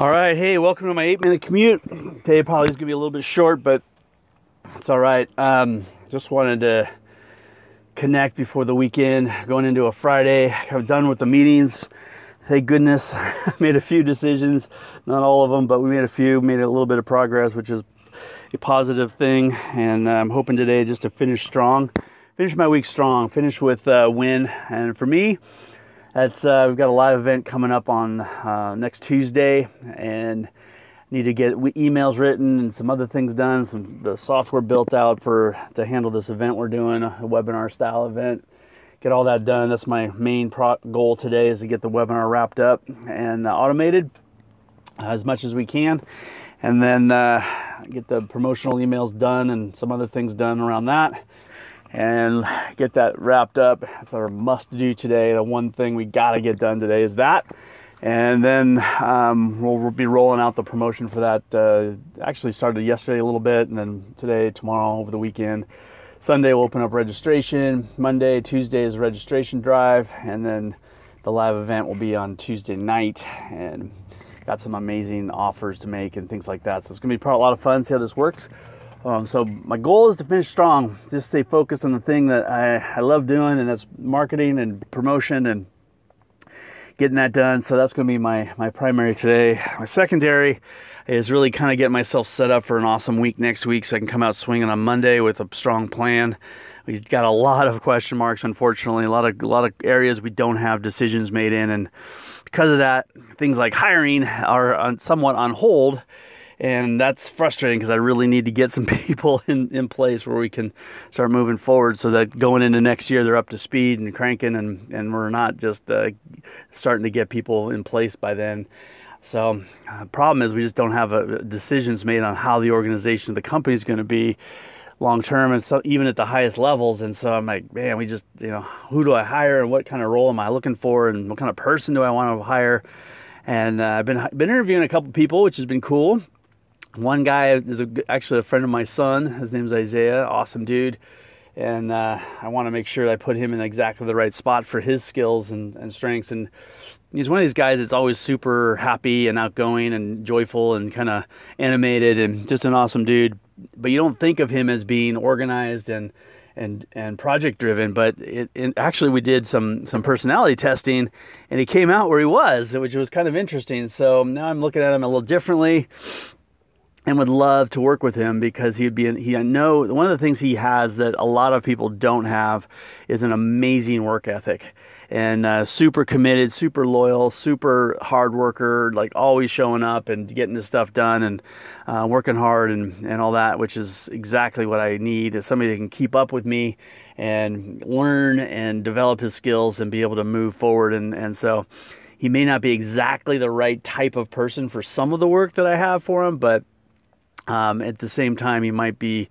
All right, hey, welcome to my eight minute commute. Today probably is gonna be a little bit short, but it's all right. Um, just wanted to connect before the weekend, going into a Friday. I'm done with the meetings. Thank goodness, made a few decisions, not all of them, but we made a few, made a little bit of progress, which is a positive thing. And I'm hoping today just to finish strong, finish my week strong, finish with a win. And for me, that's uh, we've got a live event coming up on uh, next Tuesday, and need to get emails written and some other things done. Some the software built out for to handle this event we're doing, a webinar style event. Get all that done. That's my main pro- goal today is to get the webinar wrapped up and uh, automated as much as we can, and then uh, get the promotional emails done and some other things done around that and get that wrapped up. That's our must do today. The one thing we got to get done today is that. And then um, we'll, be rolling out the promotion for that. Uh, actually started yesterday a little bit, and then today, tomorrow, over the weekend. Sunday we'll open up registration. Monday, Tuesday is registration drive, and then the live event will be on Tuesday night. And got some amazing offers to make and things like that. So it's gonna be a lot of fun. See how this works. Um, so my goal is to finish strong. Just stay focused on the thing that I, I love doing, and that's marketing and promotion and getting that done. So that's going to be my my primary today. My secondary is really kind of getting myself set up for an awesome week next week, so I can come out swinging on Monday with a strong plan. We've got a lot of question marks, unfortunately, a lot of a lot of areas we don't have decisions made in, and because of that, things like hiring are somewhat on hold and that's frustrating because I really need to get some people in, in place where we can start moving forward so that going into next year they're up to speed and cranking and, and we're not just uh, starting to get people in place by then. So uh, problem is we just don't have a, uh, decisions made on how the organization of the company is going to be long term and so even at the highest levels. And so I'm like man we just you know who do I hire and what kind of role am I looking for and what kind of person do I want to hire? And uh, I've been been interviewing a couple people which has been cool one guy is a, actually a friend of my son. His name's Isaiah. Awesome dude. And uh, I want to make sure I put him in exactly the right spot for his skills and, and strengths. And he's one of these guys that's always super happy and outgoing and joyful and kind of animated and just an awesome dude. But you don't think of him as being organized and and and project driven. But it, it, actually we did some some personality testing, and he came out where he was, which was kind of interesting. So now I'm looking at him a little differently and would love to work with him because he'd be he I know one of the things he has that a lot of people don't have is an amazing work ethic and uh, super committed, super loyal, super hard worker, like always showing up and getting his stuff done and uh, working hard and, and all that, which is exactly what I need is somebody that can keep up with me and learn and develop his skills and be able to move forward. And, and so he may not be exactly the right type of person for some of the work that I have for him, but um, at the same time, he might be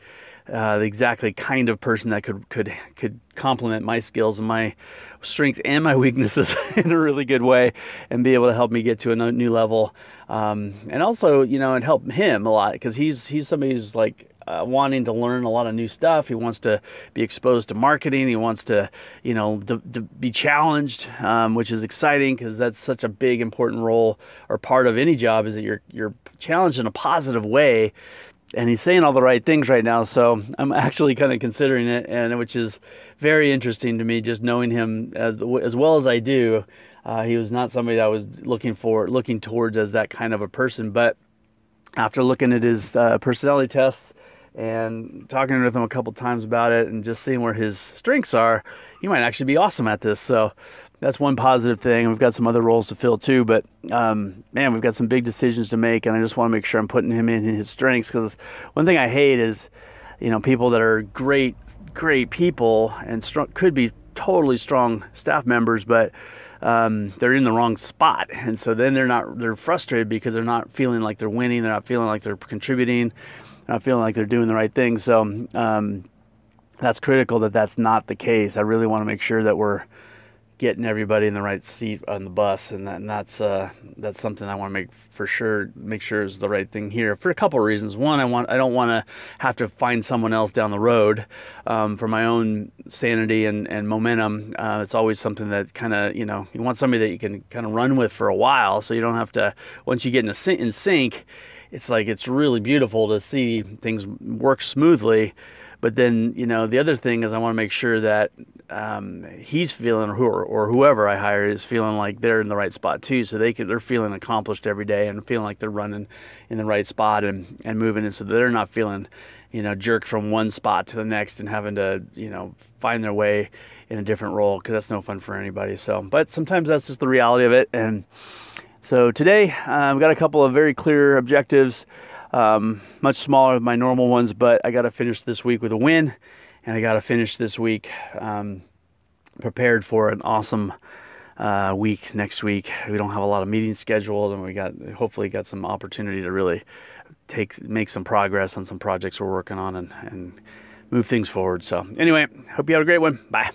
uh, the exactly kind of person that could could could complement my skills and my strengths and my weaknesses in a really good way, and be able to help me get to a new level. Um, and also, you know, and help him a lot because he's he's somebody who's like uh, wanting to learn a lot of new stuff. He wants to be exposed to marketing. He wants to, you know, to, to be challenged, um, which is exciting because that's such a big important role or part of any job is that you're you're challenged in a positive way. And he's saying all the right things right now, so I'm actually kind of considering it, and which is very interesting to me, just knowing him as, as well as I do. Uh, he was not somebody that I was looking for, looking towards as that kind of a person. But after looking at his uh, personality tests and talking with him a couple times about it and just seeing where his strengths are, he might actually be awesome at this. So that's one positive thing. We've got some other roles to fill too, but um, man, we've got some big decisions to make, and I just want to make sure I'm putting him in his strengths because one thing I hate is, you know, people that are great, great people and strong, could be totally strong staff members, but um, they're in the wrong spot, and so then they're not they're frustrated because they're not feeling like they're winning, they're not feeling like they're contributing, not feeling like they're doing the right thing. So um, that's critical that that's not the case. I really want to make sure that we're getting everybody in the right seat on the bus, and, that, and that's uh, that's something I want to make for sure make sure is the right thing here for a couple of reasons. One, I want I don't want to have to find someone else down the road um, for my own sanity and and momentum. Uh, it's always something that kind of you know you want somebody that you can kind of run with for a while, so you don't have to once you get in, a, in sync. It's like it's really beautiful to see things work smoothly but then, you know, the other thing is I want to make sure that um, he's feeling, or, or whoever I hire is feeling like they're in the right spot too. So they can, they're feeling accomplished every day and feeling like they're running in the right spot and, and moving. And so they're not feeling, you know, jerked from one spot to the next and having to, you know, find their way in a different role because that's no fun for anybody. So, but sometimes that's just the reality of it. And so today uh, I've got a couple of very clear objectives um, much smaller than my normal ones, but I got to finish this week with a win, and I got to finish this week um, prepared for an awesome uh, week next week. We don't have a lot of meetings scheduled, and we got hopefully got some opportunity to really take make some progress on some projects we're working on and and move things forward. So anyway, hope you have a great one. Bye.